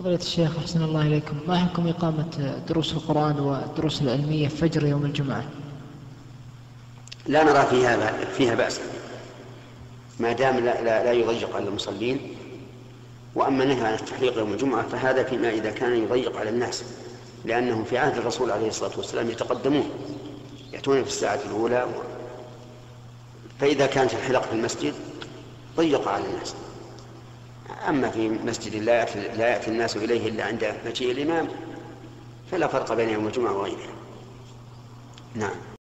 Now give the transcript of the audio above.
فضيلة الشيخ أحسن الله إليكم. ما حكم إقامة دروس القرآن والدروس العلمية فجر يوم الجمعة؟ لا نرى فيها فيها بأسا ما دام لا, لا, لا يضيق على المصلين وأما النهي عن التحليق يوم الجمعة فهذا فيما إذا كان يضيق على الناس لأنهم في عهد الرسول عليه الصلاة والسلام يتقدمون يأتون في الساعة الأولى. فإذا كانت الحلق في المسجد ضيق على الناس. أما في مسجد لا يأتي, لا يأتي الناس إليه إلا عند مجيء الإمام فلا فرق بين يوم الجمعة وغيره. نعم.